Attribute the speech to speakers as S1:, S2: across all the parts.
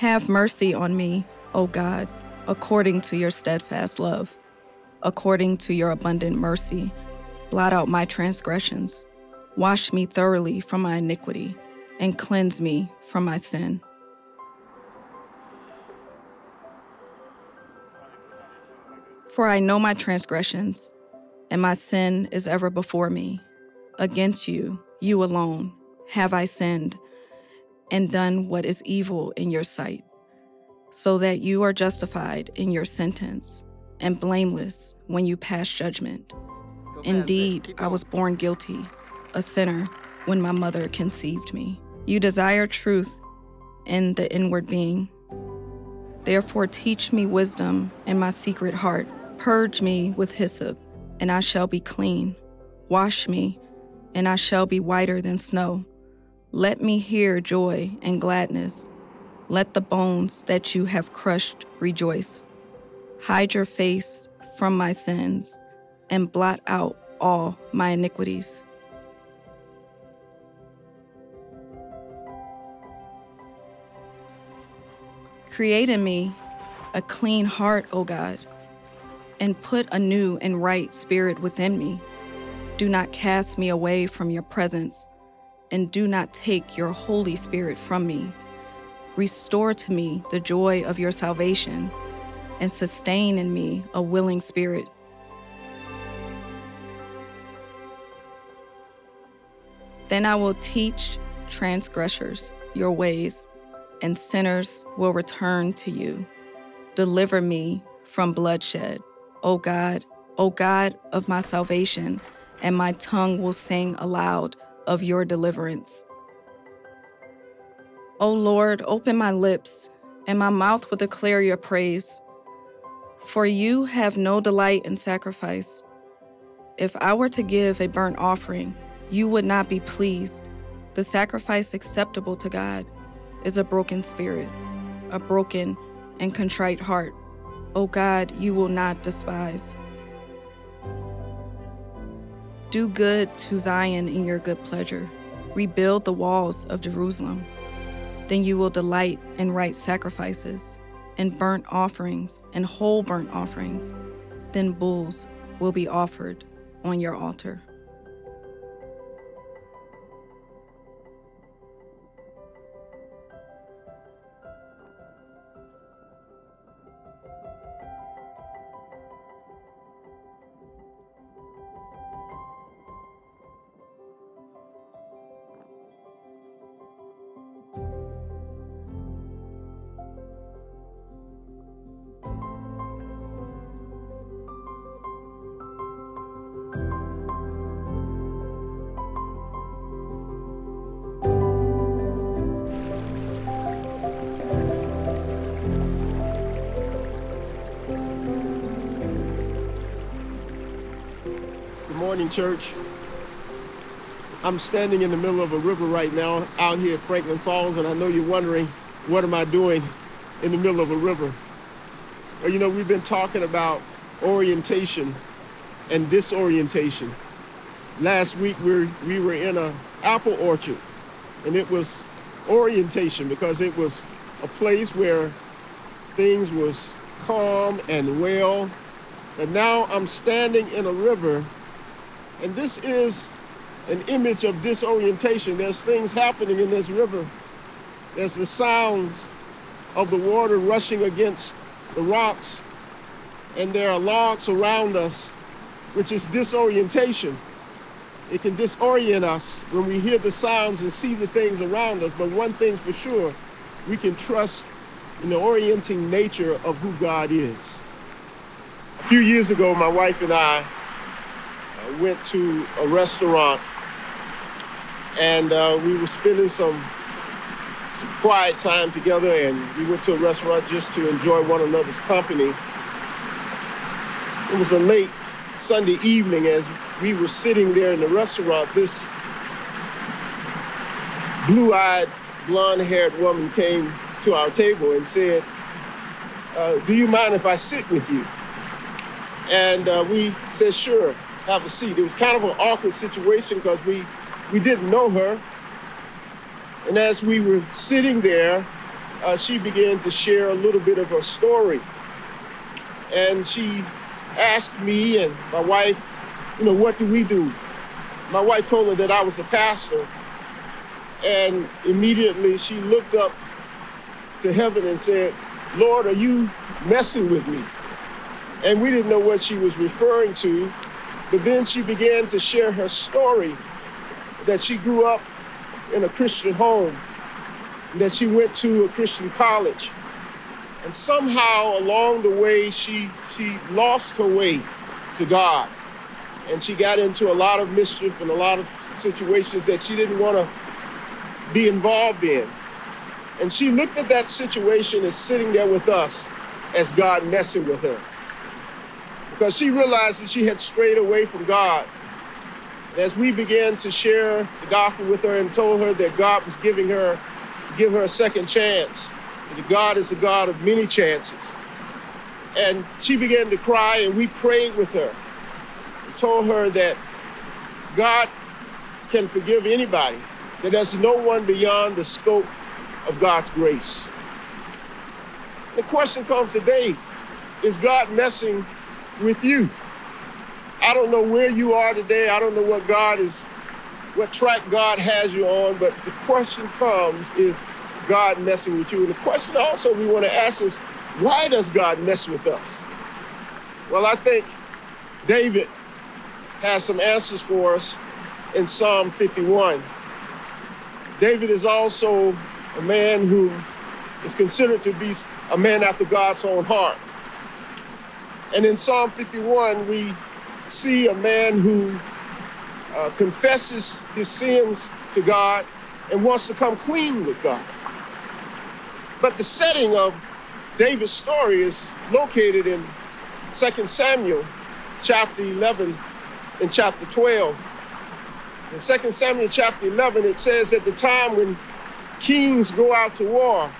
S1: Have mercy on me, O God, according to your steadfast love. According to your abundant mercy, blot out my transgressions. Wash me thoroughly from my iniquity, and cleanse me from my sin. For I know my transgressions, and my sin is ever before me. Against you, you alone, have I sinned and done what is evil in your sight, so that you are justified in your sentence and blameless when you pass judgment. Indeed, I was born guilty, a sinner, when my mother conceived me. You desire truth in the inward being. Therefore, teach me wisdom in my secret heart Purge me with hyssop, and I shall be clean. Wash me, and I shall be whiter than snow. Let me hear joy and gladness. Let the bones that you have crushed rejoice. Hide your face from my sins and blot out all my iniquities. Create in me a clean heart, O God and put a new and right spirit within me. Do not cast me away from your presence, and do not take your Holy Spirit from me. Restore to me the joy of your salvation, and sustain in me a willing spirit. Then I will teach transgressors your ways, and sinners will return to you. Deliver me from bloodshed O God, O God of my salvation, and my tongue will sing aloud of your deliverance. O Lord, open my lips, and my mouth will declare your praise. For you have no delight in sacrifice. If I were to give a burnt offering, you would not be pleased. The sacrifice acceptable to God is a broken spirit, a broken and contrite heart. O God, you will not despise. Do good to Zion in your good pleasure. Rebuild the walls of Jerusalem. Then you will delight in right sacrifices, and burnt offerings, and whole burnt offerings. Then bulls will be offered on your altar.
S2: Church. I'm standing in the middle of a river right now out here at Franklin Falls, and I know you're wondering, what am I doing in the middle of a river? Well, you know, we've been talking about orientation and disorientation. Last week we were, we were in an apple orchard, and it was orientation because it was a place where things was calm and well. And now I'm standing in a river and this is an image of disorientation. There's things happening in this river. There's the sounds of the water rushing against the rocks, and there are logs around us, which is disorientation. It can disorient us when we hear the sounds and see the things around us, but one thing's for sure, we can trust in the orienting nature of who God is. A few years ago, my wife and I went to a restaurant and uh, we were spending some, some quiet time together and we went to a restaurant just to enjoy one another's company. It was a late Sunday evening as we were sitting there in the restaurant. This blue-eyed, blonde-haired woman came to our table and said, uh, do you mind if I sit with you? And uh, we said, sure have a seat. It was kind of an awkward situation because we, we didn't know her. And as we were sitting there, uh, she began to share a little bit of her story. And she asked me and my wife, you know, what do we do? My wife told her that I was a pastor. And immediately she looked up to heaven and said, Lord, are you messing with me? And we didn't know what she was referring to. But then she began to share her story that she grew up in a Christian home, that she went to a Christian college. And somehow along the way, she, she lost her way to God. And she got into a lot of mischief and a lot of situations that she didn't want to be involved in. And she looked at that situation as sitting there with us as God messing with her. Because she realized that she had strayed away from God. And as we began to share the gospel with her and told her that God was giving her, give her a second chance, that God is a God of many chances. And she began to cry and we prayed with her and told her that God can forgive anybody, that there's no one beyond the scope of God's grace. The question comes today, is God messing with you? I don't know where you are today. I don't know what God is, what track God has you on, but the question comes, is God messing with you? And the question also we want to ask is, why does God mess with us? Well, I think David has some answers for us in Psalm 51. David is also a man who is considered to be a man after God's own heart. And in Psalm 51, we see a man who uh, confesses his sins to God and wants to come clean with God. But the setting of David's story is located in 2 Samuel chapter 11 and chapter 12. In 2 Samuel chapter 11, it says at the time when kings go out to war,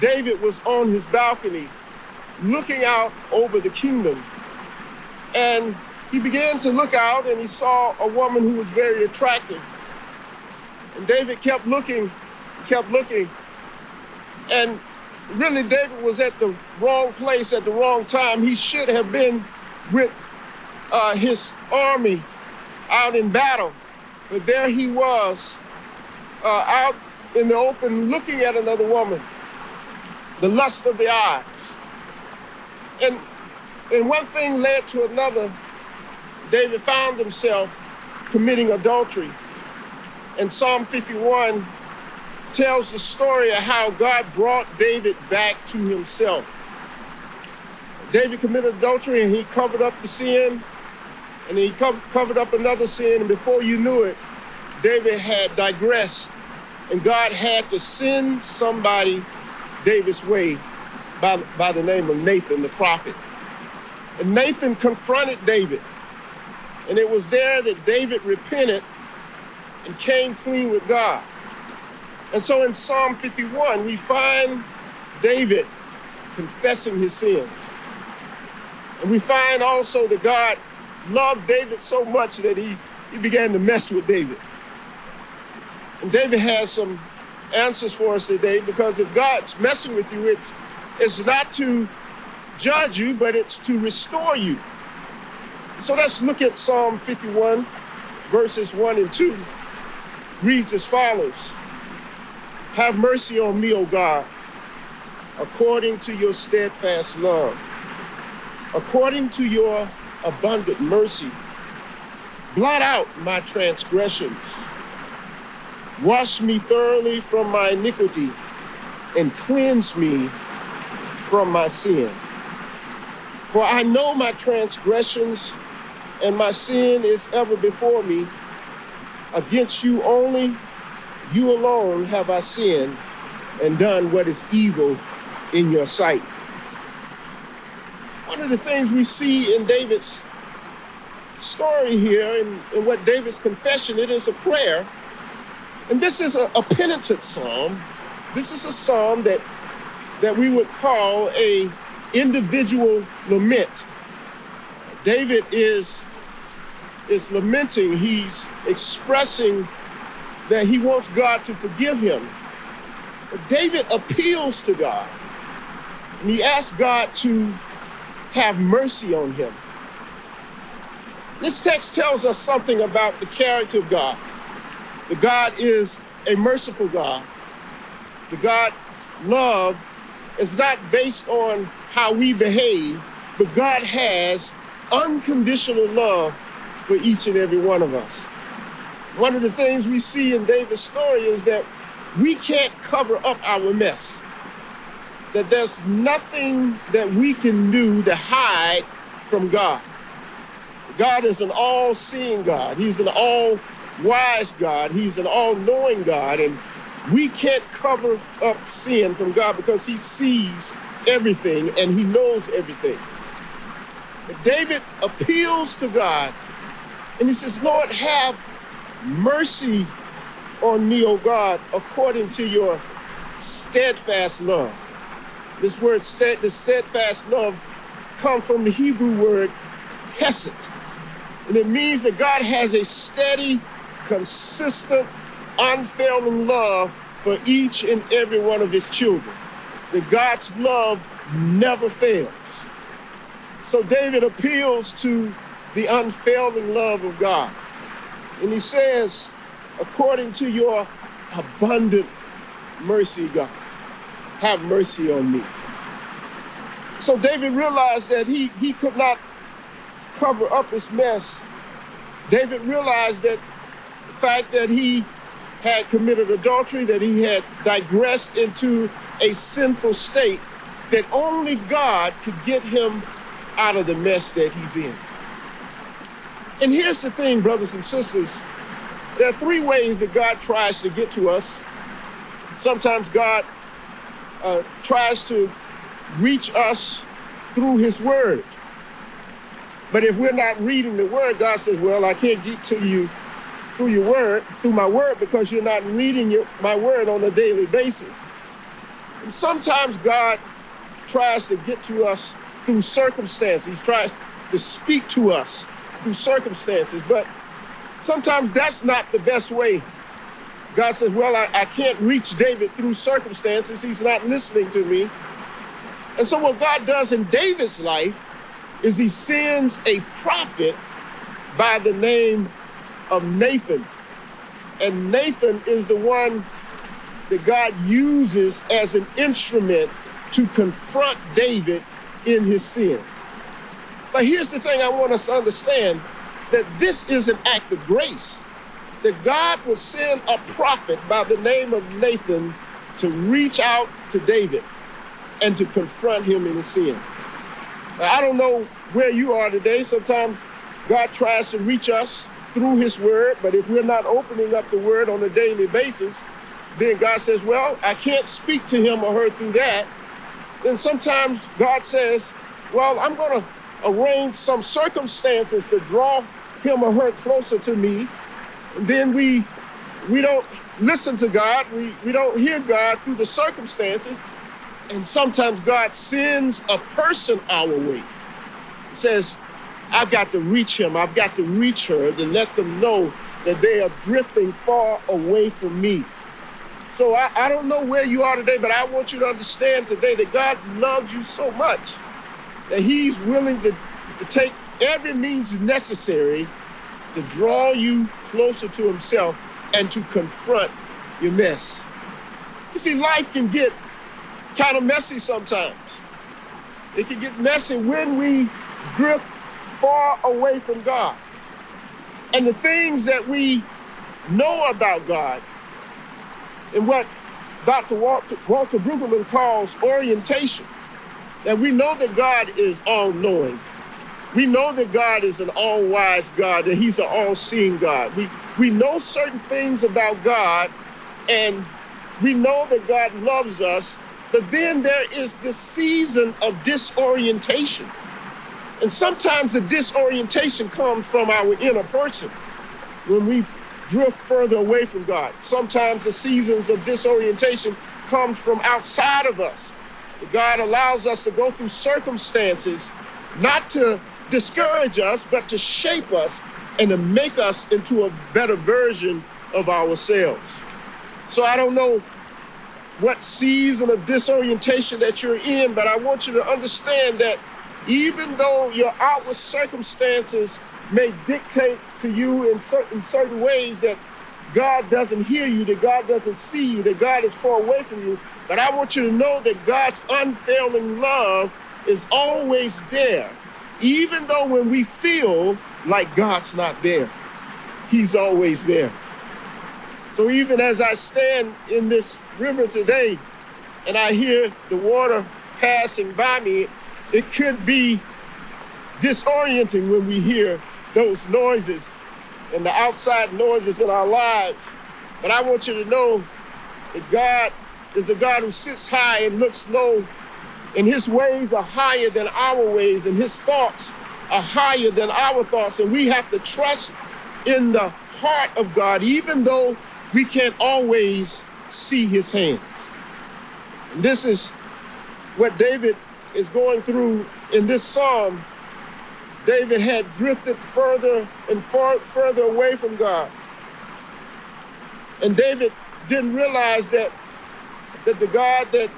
S2: David was on his balcony looking out over the kingdom. And he began to look out and he saw a woman who was very attractive. And David kept looking, kept looking. And really, David was at the wrong place at the wrong time. He should have been with uh, his army out in battle. But there he was, uh, out in the open looking at another woman, the lust of the eyes. And, and one thing led to another. David found himself committing adultery. And Psalm 51 tells the story of how God brought David back to himself. David committed adultery and he covered up the sin, and he co- covered up another sin, and before you knew it, David had digressed, and God had to send somebody David's way by, by the name of Nathan the prophet. And Nathan confronted David, and it was there that David repented and came clean with God. And so in Psalm 51, we find David confessing his sins. And we find also that God loved David so much that he, he began to mess with David. And David has some answers for us today because if God's messing with you, it's, it's not to judge you, but it's to restore you. So let's look at Psalm 51, verses 1 and 2. Reads as follows Have mercy on me, O God, according to your steadfast love, according to your abundant mercy. Blot out my transgressions. Wash me thoroughly from my iniquity and cleanse me from my sin. For I know my transgressions, and my sin is ever before me. Against you only, you alone have I sinned and done what is evil in your sight. One of the things we see in David's story here, and, and what David's confession, it is a prayer. And this is a, a penitent psalm. This is a psalm that that we would call a individual lament. David is is lamenting, he's expressing that he wants God to forgive him. But David appeals to God and he asks God to have mercy on him. This text tells us something about the character of God. That God is a merciful God. The God's love is not based on how we behave, but God has unconditional love for each and every one of us. One of the things we see in David's story is that we can't cover up our mess. That there's nothing that we can do to hide from God. God is an all seeing God, He's an all wise God, He's an all knowing God. And we can't cover up sin from God because He sees everything and He knows everything. David appeals to God and he says, Lord, have mercy on me, O God, according to your steadfast love. This word, stead, the steadfast love, comes from the Hebrew word hesed. And it means that God has a steady, consistent, unfailing love for each and every one of his children. That God's love never fails. So David appeals to the unfailing love of God. And he says, according to your abundant mercy, God, have mercy on me. So David realized that he, he could not cover up his mess. David realized that the fact that he had committed adultery, that he had digressed into a sinful state, that only God could get him out of the mess that he's in. And here's the thing, brothers and sisters there are three ways that God tries to get to us. Sometimes God uh, tries to reach us through His Word. But if we're not reading the Word, God says, Well, I can't get to you through your Word, through my Word, because you're not reading your, my Word on a daily basis. And sometimes God tries to get to us through circumstances, He tries to speak to us through circumstances. But sometimes that's not the best way. God says, Well, I, I can't reach David through circumstances. He's not listening to me. And so, what God does in David's life is he sends a prophet by the name of Nathan. And Nathan is the one that God uses as an instrument to confront David in his sin. But here's the thing I want us to understand that this is an act of grace. That God would send a prophet by the name of Nathan to reach out to David and to confront him in his sin. Now, I don't know where you are today. Sometimes God tries to reach us through his word, but if we're not opening up the word on a daily basis, then God says, Well, I can't speak to him or her through that. Then sometimes God says, Well, I'm going to arrange some circumstances to draw him or her closer to me. And then we we don't listen to God. We, we don't hear God through the circumstances. And sometimes God sends a person our way. He says, I've got to reach him. I've got to reach her to let them know that they are drifting far away from me. So I, I don't know where you are today, but I want you to understand today that God loves you so much that he's willing to, to take every means necessary to draw you closer to himself and to confront your mess. You see, life can get kind of messy sometimes. It can get messy when we drift far away from God. And the things that we know about God and what Dr. Walter, Walter Brueggemann calls orientation that we know that God is all knowing. We know that God is an all wise God, that He's an all seeing God. We, we know certain things about God, and we know that God loves us, but then there is this season of disorientation. And sometimes the disorientation comes from our inner person when we drift further away from God. Sometimes the seasons of disorientation comes from outside of us God allows us to go through circumstances not to discourage us, but to shape us and to make us into a better version of ourselves. So I don't know what season of disorientation that you're in, but I want you to understand that even though your outward circumstances may dictate to you in certain certain ways that God doesn't hear you, that God doesn't see you, that God is far away from you, but I want you to know that God's unfailing love is always there. Even though when we feel like God's not there, He's always there. So even as I stand in this river today and I hear the water passing by me, it could be disorienting when we hear those noises and the outside noises in our lives. But I want you to know that God is a God who sits high and looks low, and his ways are higher than our ways, and his thoughts are higher than our thoughts. And we have to trust in the heart of God, even though we can't always see his hand. And this is what David is going through in this psalm. David had drifted further and far, further away from God. And David didn't realize that, that the God that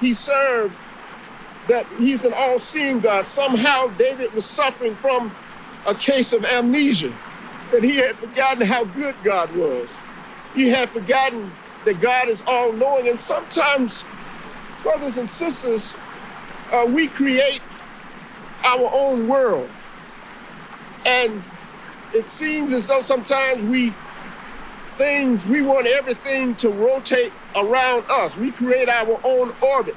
S2: he served, that he's an all-seeing God. Somehow David was suffering from a case of amnesia, that he had forgotten how good God was. He had forgotten that God is all knowing. And sometimes, brothers and sisters, uh, we create our own world. And it seems as though sometimes we things, we want everything to rotate around us. We create our own orbit.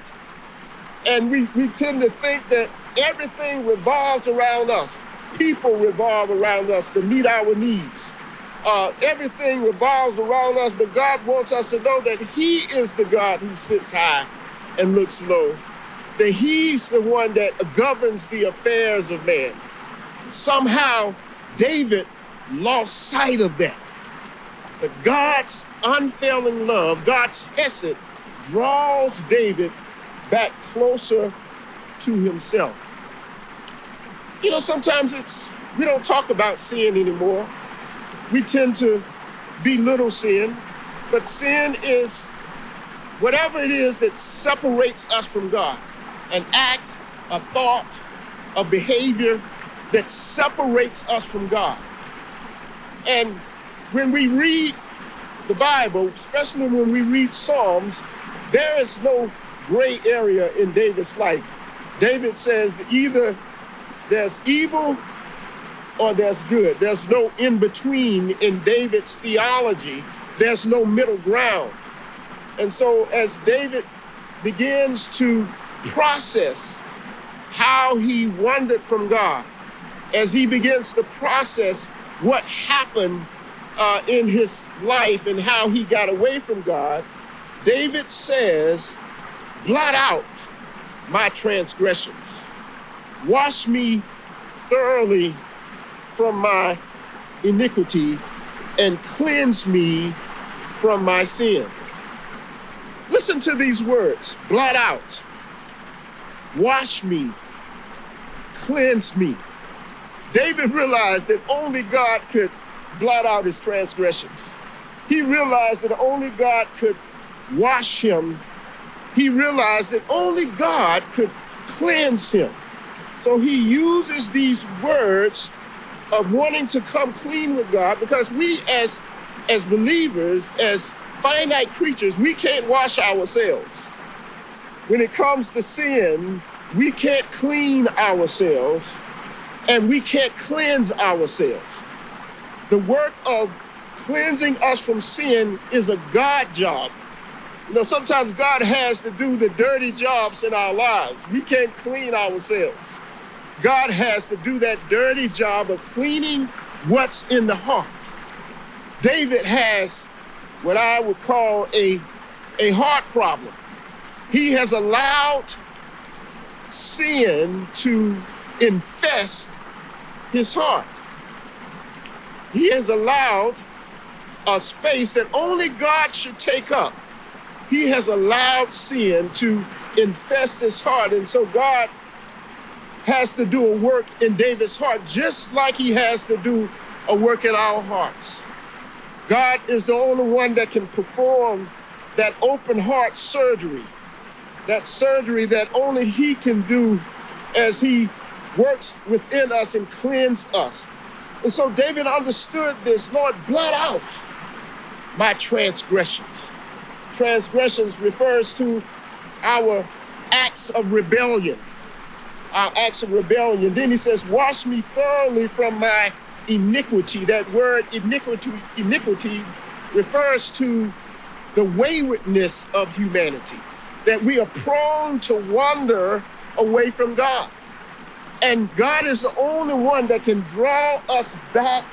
S2: And we, we tend to think that everything revolves around us. People revolve around us to meet our needs uh, everything revolves around us, but God wants us to know that He is the God who sits high and looks low, that He's the one that governs the affairs of man. Somehow, David lost sight of that. But God's unfailing love, God's hesed, draws David back closer to himself. You know, sometimes it's, we don't talk about sin anymore we tend to belittle sin, but sin is whatever it is that separates us from God an act, a thought, a behavior that separates us from God. And when we read the Bible, especially when we read Psalms, there is no gray area in David's life. David says that either there's evil or there's good. There's no in between in David's theology. There's no middle ground. And so, as David begins to process how he wandered from God, as he begins to process what happened uh, in his life and how he got away from God, David says, Blot out my transgressions, wash me thoroughly from my iniquity and cleanse me from my sin. Listen to these words blot out, wash me, cleanse me. David realized that only God could blot out his transgressions. He realized that only God could wash him. He realized that only God could cleanse him. So he uses these words of wanting to come clean with God because we as as believers, as finite creatures, we can't wash ourselves. When it comes to sin, we can't clean ourselves and we can't cleanse ourselves. The work of cleansing us from sin is a God job. You know, sometimes God has to do the dirty jobs in our lives. We can't clean ourselves. God has to do that dirty job of cleaning what's in the heart. David has what I would call a, a heart problem. He has allowed sin to infest his heart. He has allowed a space that only God should take up. He has allowed sin to infest his heart. And so God has to do a work in David's heart, just like he has to do a work in our hearts. God is the only one that can perform that open heart surgery, that surgery that only He can do as He works within us and cleanse us. And so David understood this. Lord, blot out my transgressions. Transgressions refers to our acts of rebellion. Our acts of rebellion. Then he says, Wash me thoroughly from my iniquity. That word iniquity, iniquity refers to the waywardness of humanity, that we are prone to wander away from God. And God is the only one that can draw us back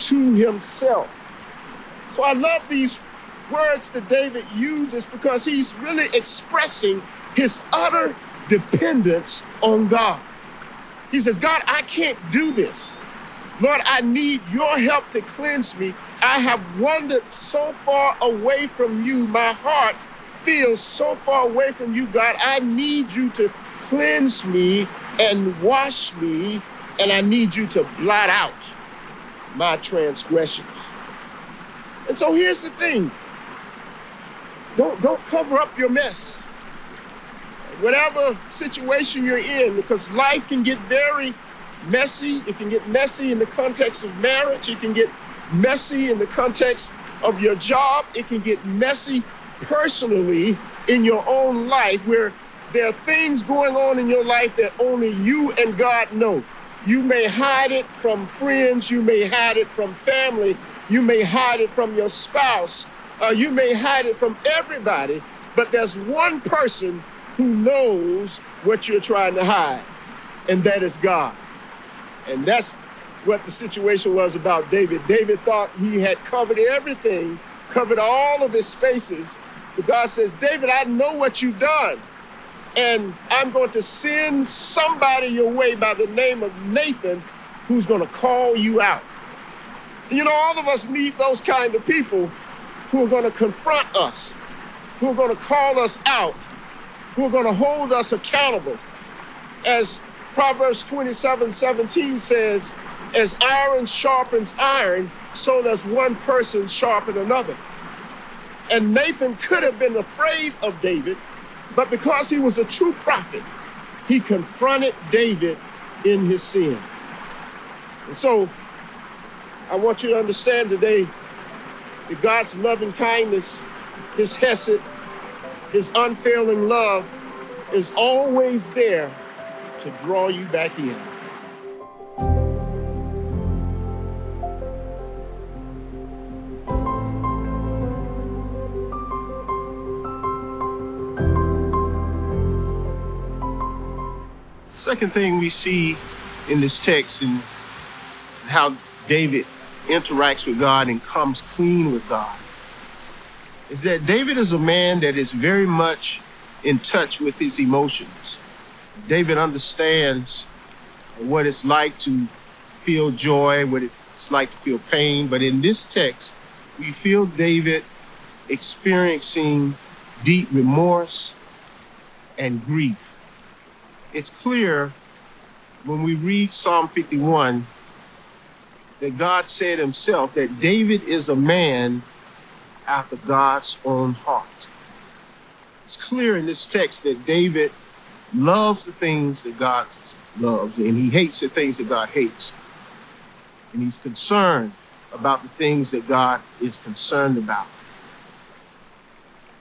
S2: to himself. So I love these words that David uses because he's really expressing his utter dependence on God. He says, God, I can't do this. Lord, I need your help to cleanse me. I have wandered so far away from you. My heart feels so far away from you, God. I need you to cleanse me and wash me, and I need you to blot out my transgressions. And so here's the thing. Don't don't cover up your mess. Whatever situation you're in, because life can get very messy. It can get messy in the context of marriage. It can get messy in the context of your job. It can get messy personally in your own life where there are things going on in your life that only you and God know. You may hide it from friends, you may hide it from family, you may hide it from your spouse, uh, you may hide it from everybody, but there's one person who knows what you're trying to hide, and that is God. And that's what the situation was about David. David thought he had covered everything, covered all of his spaces. But God says, David, I know what you've done. And I'm going to send somebody your way by the name of Nathan who's going to call you out. You know, all of us need those kind of people who are going to confront us, who are going to call us out, who are going to hold us accountable. As Proverbs 27 17 says, as iron sharpens iron, so does one person sharpen another. And Nathan could have been afraid of David, but because he was a true prophet, he confronted David in his sin. And so I want you to understand today that God's loving kindness, his hesed, his unfailing love is always there to draw you back in. Second thing we see in this text and how David interacts with God and comes clean with God is that David is a man that is very much in touch with his emotions. David understands what it's like to feel joy, what it's like to feel pain. But in this text, we feel David experiencing deep remorse and grief. It's clear when we read Psalm 51 that God said himself that David is a man after God's own heart. It's clear in this text that David loves the things that God loves, and he hates the things that God hates. And he's concerned about the things that God is concerned about.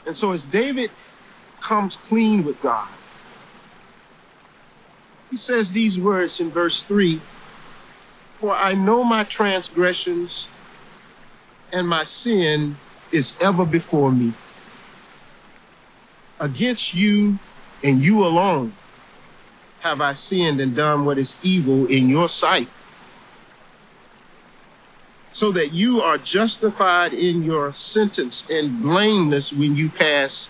S2: And so as David comes clean with God, he says these words in verse 3 For I know my transgressions, and my sin is ever before me. Against you and you alone have I sinned and done what is evil in your sight, so that you are justified in your sentence and blameless when you pass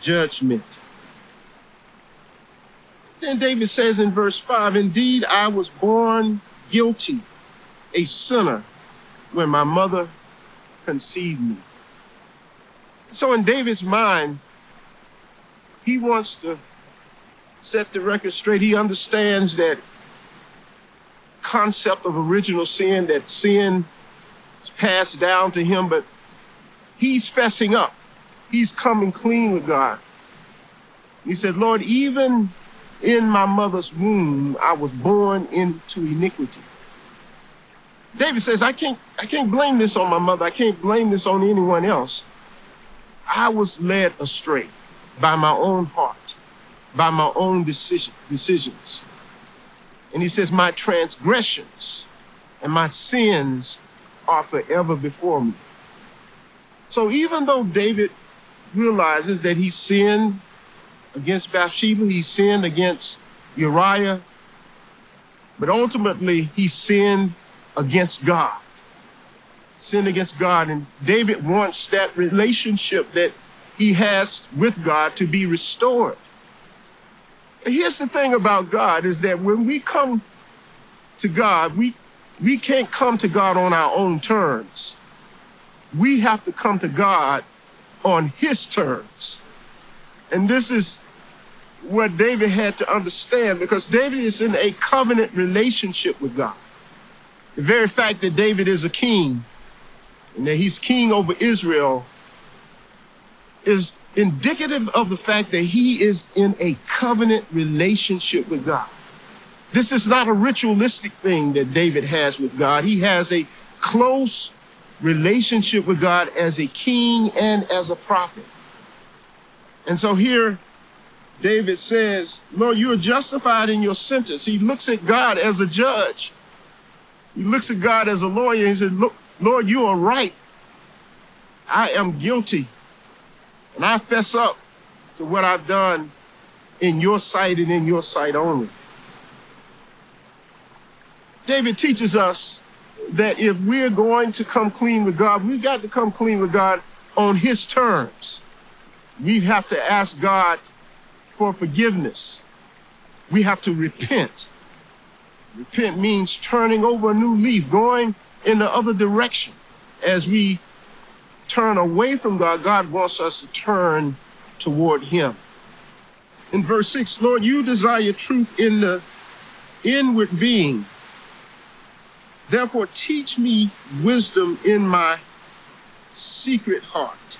S2: judgment. Then David says in verse 5 Indeed, I was born guilty, a sinner, when my mother conceived me. So, in David's mind, he wants to set the record straight. He understands that concept of original sin, that sin passed down to him, but he's fessing up he's coming clean with God. He said, Lord, even in my mother's womb, I was born into iniquity. David says, I can't, I can't blame this on my mother. I can't blame this on anyone else. I was led astray by my own heart, by my own decision, decisions. And he says, My transgressions and my sins are forever before me. So even though David realizes that he sinned against Bathsheba, he sinned against Uriah, but ultimately he sinned against God. Sinned against God. And David wants that relationship that he has with God to be restored. Here's the thing about God is that when we come to God, we, we can't come to God on our own terms. We have to come to God on his terms. And this is what David had to understand because David is in a covenant relationship with God. The very fact that David is a king and that he's king over Israel is indicative of the fact that he is in a covenant relationship with God. This is not a ritualistic thing that David has with God. He has a close relationship with God as a king and as a prophet. And so here, David says, Lord, you are justified in your sentence. He looks at God as a judge. He looks at God as a lawyer he says, Look, Lord, you are right. I am guilty. And I fess up to what I've done in your sight and in your sight only. David teaches us that if we're going to come clean with God, we've got to come clean with God on his terms. We have to ask God for forgiveness. We have to repent. Repent means turning over a new leaf, going in the other direction. As we turn away from God, God wants us to turn toward Him. In verse 6, Lord, you desire truth in the inward being. Therefore, teach me wisdom in my secret heart.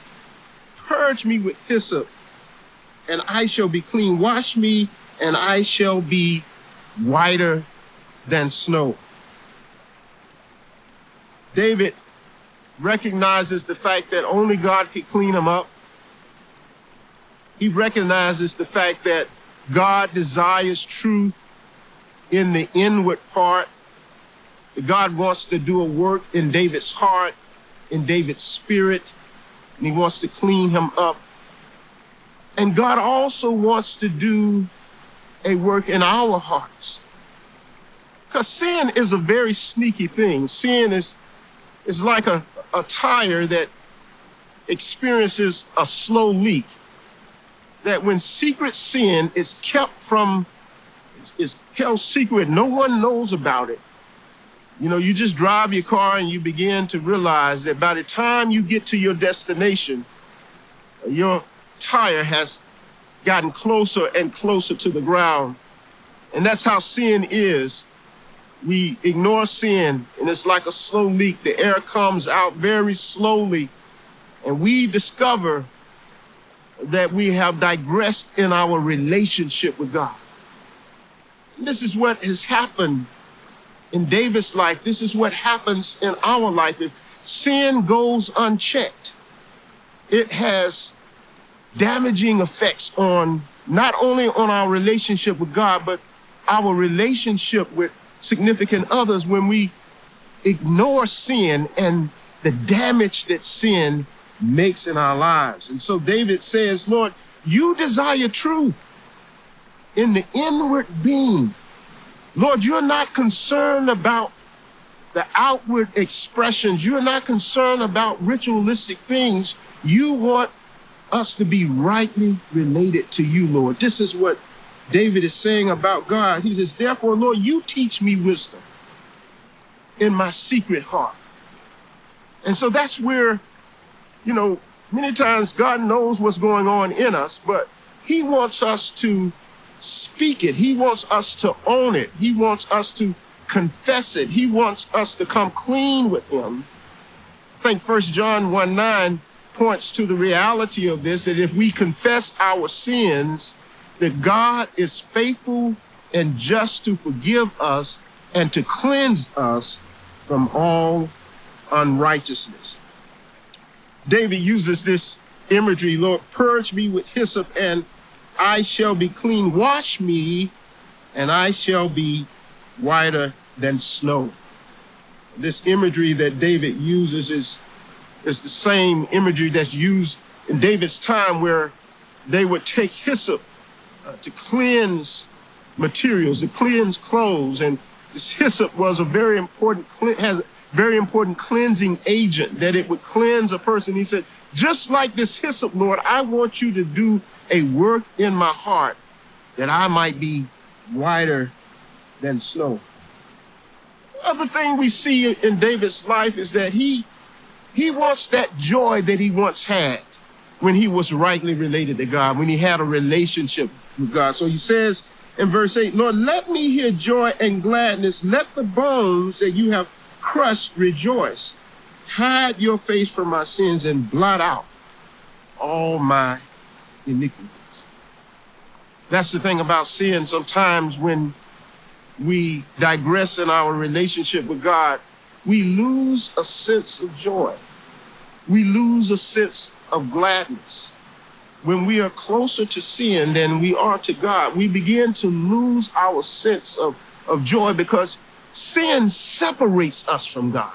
S2: Purge me with hyssop, and I shall be clean. Wash me, and I shall be whiter than snow. David recognizes the fact that only God can clean him up. He recognizes the fact that God desires truth in the inward part. God wants to do a work in David's heart, in David's spirit, and he wants to clean him up. And God also wants to do a work in our hearts. Because sin is a very sneaky thing. Sin is, is like a, a tire that experiences a slow leak. That when secret sin is kept from, is held secret, no one knows about it. You know, you just drive your car and you begin to realize that by the time you get to your destination, your tire has gotten closer and closer to the ground. And that's how sin is we ignore sin and it's like a slow leak. The air comes out very slowly and we discover that we have digressed in our relationship with God. This is what has happened in David's life. This is what happens in our life. If sin goes unchecked, it has damaging effects on not only on our relationship with God, but our relationship with significant others when we ignore sin and the damage that sin makes in our lives. And so David says, Lord, you desire truth in the inward being. Lord, you're not concerned about the outward expressions. You're not concerned about ritualistic things. You want us to be rightly related to you, Lord. This is what David is saying about God. He says, Therefore, Lord, you teach me wisdom in my secret heart. And so that's where, you know, many times God knows what's going on in us, but He wants us to speak it. He wants us to own it. He wants us to confess it. He wants us to come clean with Him. I think 1 John 1 9 points to the reality of this that if we confess our sins, that God is faithful and just to forgive us and to cleanse us from all unrighteousness. David uses this imagery, Lord, purge me with hyssop and I shall be clean. Wash me and I shall be whiter than snow. This imagery that David uses is, is the same imagery that's used in David's time where they would take hyssop uh, to cleanse materials, to cleanse clothes. And this hyssop was a very important, has a very important cleansing agent that it would cleanse a person. He said, just like this hyssop, Lord, I want you to do a work in my heart that I might be whiter than snow. Other thing we see in David's life is that he he wants that joy that he once had when he was rightly related to God, when he had a relationship with God. So he says in verse 8, Lord, let me hear joy and gladness. Let the bones that you have crushed rejoice. Hide your face from my sins and blot out all my iniquities. That's the thing about sin. Sometimes when we digress in our relationship with God, we lose a sense of joy. We lose a sense of gladness. When we are closer to sin than we are to God, we begin to lose our sense of, of joy because sin separates us from God.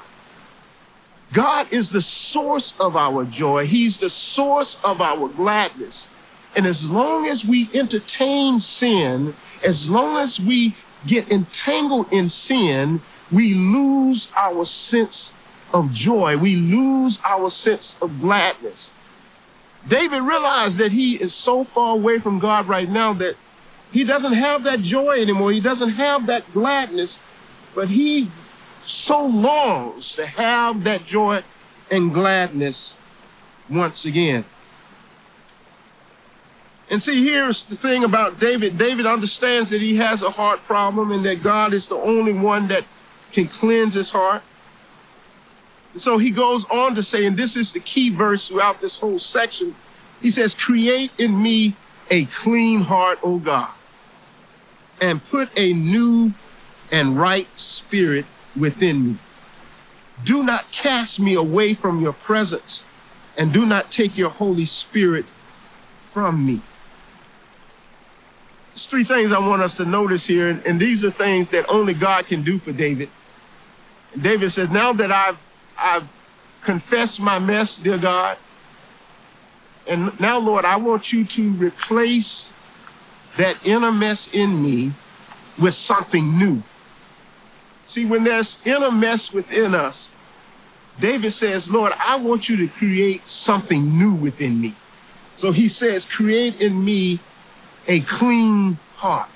S2: God is the source of our joy. He's the source of our gladness. And as long as we entertain sin, as long as we get entangled in sin, we lose our sense of joy. We lose our sense of gladness. David realized that he is so far away from God right now that he doesn't have that joy anymore. He doesn't have that gladness, but he so longs to have that joy and gladness once again. And see, here's the thing about David. David understands that he has a heart problem and that God is the only one that can cleanse his heart. So he goes on to say, and this is the key verse throughout this whole section. He says, Create in me a clean heart, O God, and put a new and right spirit within me. Do not cast me away from your presence, and do not take your Holy Spirit from me. There's three things I want us to notice here, and these are things that only God can do for David. David says, Now that I've I've confessed my mess, dear God, and now, Lord, I want you to replace that inner mess in me with something new. See, when there's inner mess within us, David says, Lord, I want you to create something new within me. So he says, create in me a clean heart.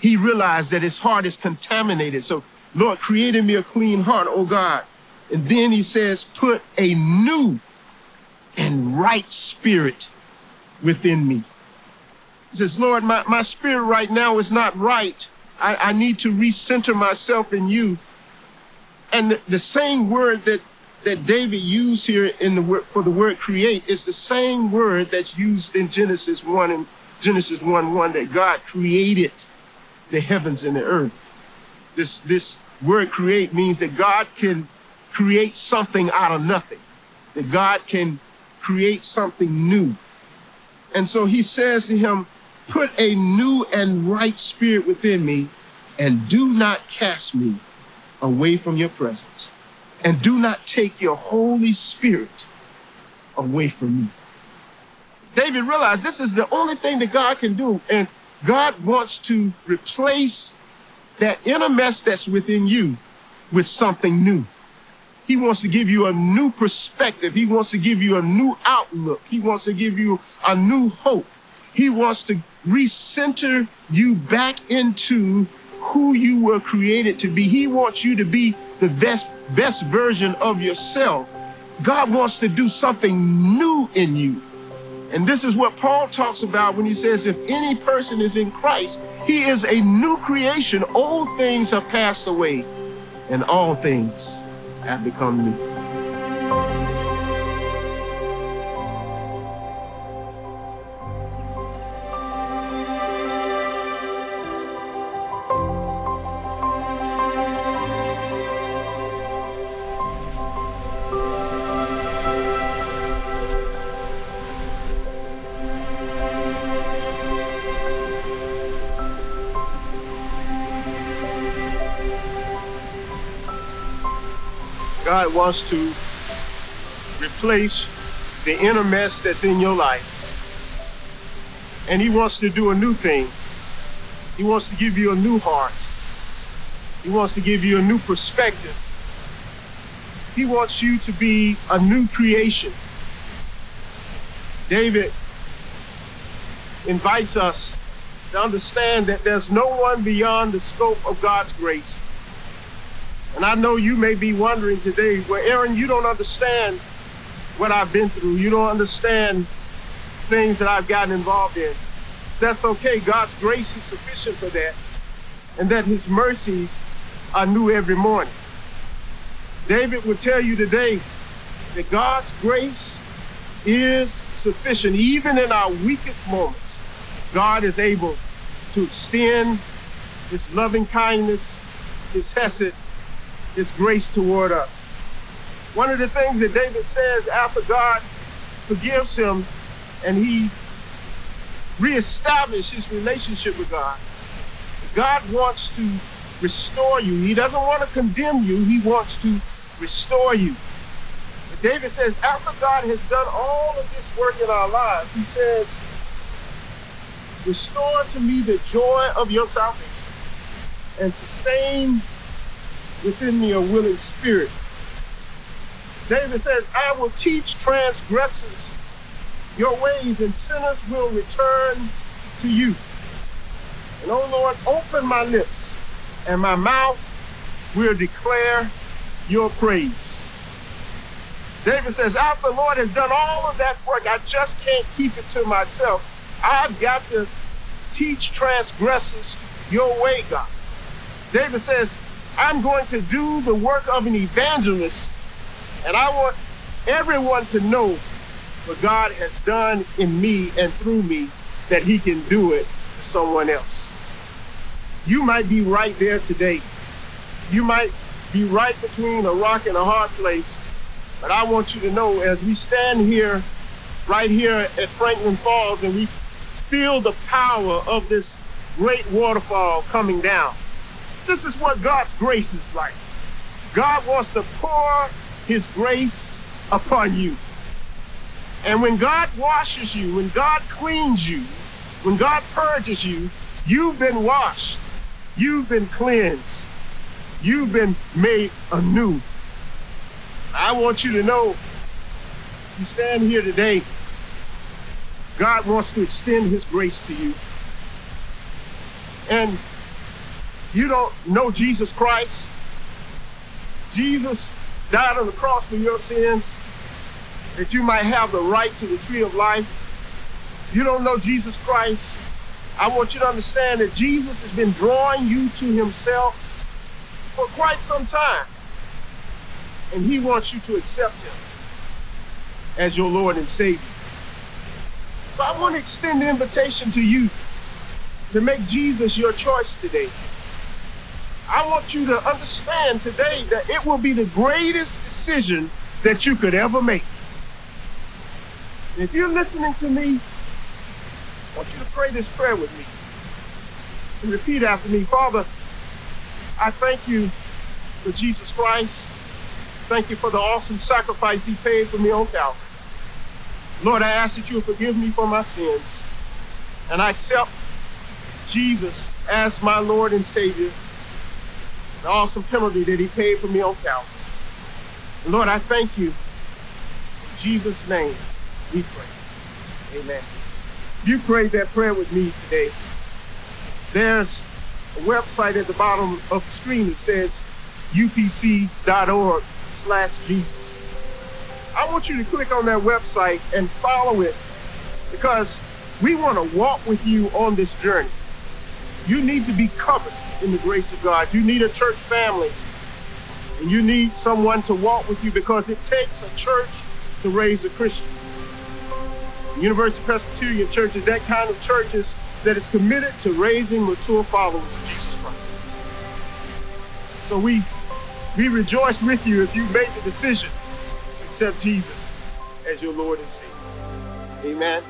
S2: He realized that his heart is contaminated. So, Lord, create in me a clean heart, oh God. And then he says, put a new and right spirit within me. He says, Lord, my, my spirit right now is not right. I, I need to recenter myself in you. And the, the same word that, that David used here in the word for the word create is the same word that's used in Genesis 1 and Genesis 1 1 that God created the heavens and the earth. This, this word create means that God can create something out of nothing, that God can create something new. And so he says to him, Put a new and right spirit within me, and do not cast me away from your presence. And do not take your Holy Spirit away from me. David realized this is the only thing that God can do. And God wants to replace that inner mess that's within you with something new. He wants to give you a new perspective. He wants to give you a new outlook. He wants to give you a new hope. He wants to recenter you back into who you were created to be. He wants you to be the best, best version of yourself. God wants to do something new in you. And this is what Paul talks about when he says, if any person is in Christ, he is a new creation. Old things have passed away, and all things become new. God wants to replace the inner mess that's in your life. And He wants to do a new thing. He wants to give you a new heart. He wants to give you a new perspective. He wants you to be a new creation. David invites us to understand that there's no one beyond the scope of God's grace. And I know you may be wondering today, well, Aaron, you don't understand what I've been through. You don't understand things that I've gotten involved in. That's okay. God's grace is sufficient for that. And that his mercies are new every morning. David would tell you today that God's grace is sufficient. Even in our weakest moments, God is able to extend his loving kindness, his hesed, his grace toward us. One of the things that David says after God forgives him and he reestablishes his relationship with God, God wants to restore you. He doesn't want to condemn you, he wants to restore you. But David says, after God has done all of this work in our lives, he says, Restore to me the joy of your salvation and sustain within me a willing spirit. David says, I will teach transgressors your ways, and sinners will return to you. And oh Lord, open my lips, and my mouth will declare your praise. David says, after the Lord has done all of that work, I just can't keep it to myself. I've got to teach transgressors your way, God. David says, I'm going to do the work of an evangelist, and I want everyone to know what God has done in me and through me that he can do it to someone else. You might be right there today. You might be right between a rock and a hard place. But I want you to know as we stand here, right here at Franklin Falls, and we feel the power of this great waterfall coming down. This is what God's grace is like. God wants to pour his grace upon you. And when God washes you, when God cleans you, when God purges you, you've been washed, you've been cleansed, you've been made anew. I want you to know you stand here today, God wants to extend his grace to you. And you don't know Jesus Christ. Jesus died on the cross for your sins that you might have the right to the tree of life. You don't know Jesus Christ. I want you to understand that Jesus has been drawing you to himself for quite some time. And he wants you to accept him as your Lord and Savior. So I want to extend the invitation to you to make Jesus your choice today. I want you to understand today that it will be the greatest decision that you could ever make. If you're listening to me, I want you to pray this prayer with me. And repeat after me Father, I thank you for Jesus Christ. Thank you for the awesome sacrifice he paid for me on Calvary. Lord, I ask that you forgive me for my sins. And I accept Jesus as my Lord and Savior. The awesome penalty that he paid for me on Calvary. Lord, I thank you. In Jesus' name, we pray. Amen. You prayed that prayer with me today, there's a website at the bottom of the screen that says upc.org slash Jesus. I want you to click on that website and follow it because we want to walk with you on this journey. You need to be covered in the grace of God. You need a church family and you need someone to walk with you because it takes a church to raise a Christian. The University Presbyterian Church is that kind of church that is committed to raising mature followers of Jesus Christ. So we we rejoice with you if you made the decision to accept Jesus as your Lord and Savior. Amen.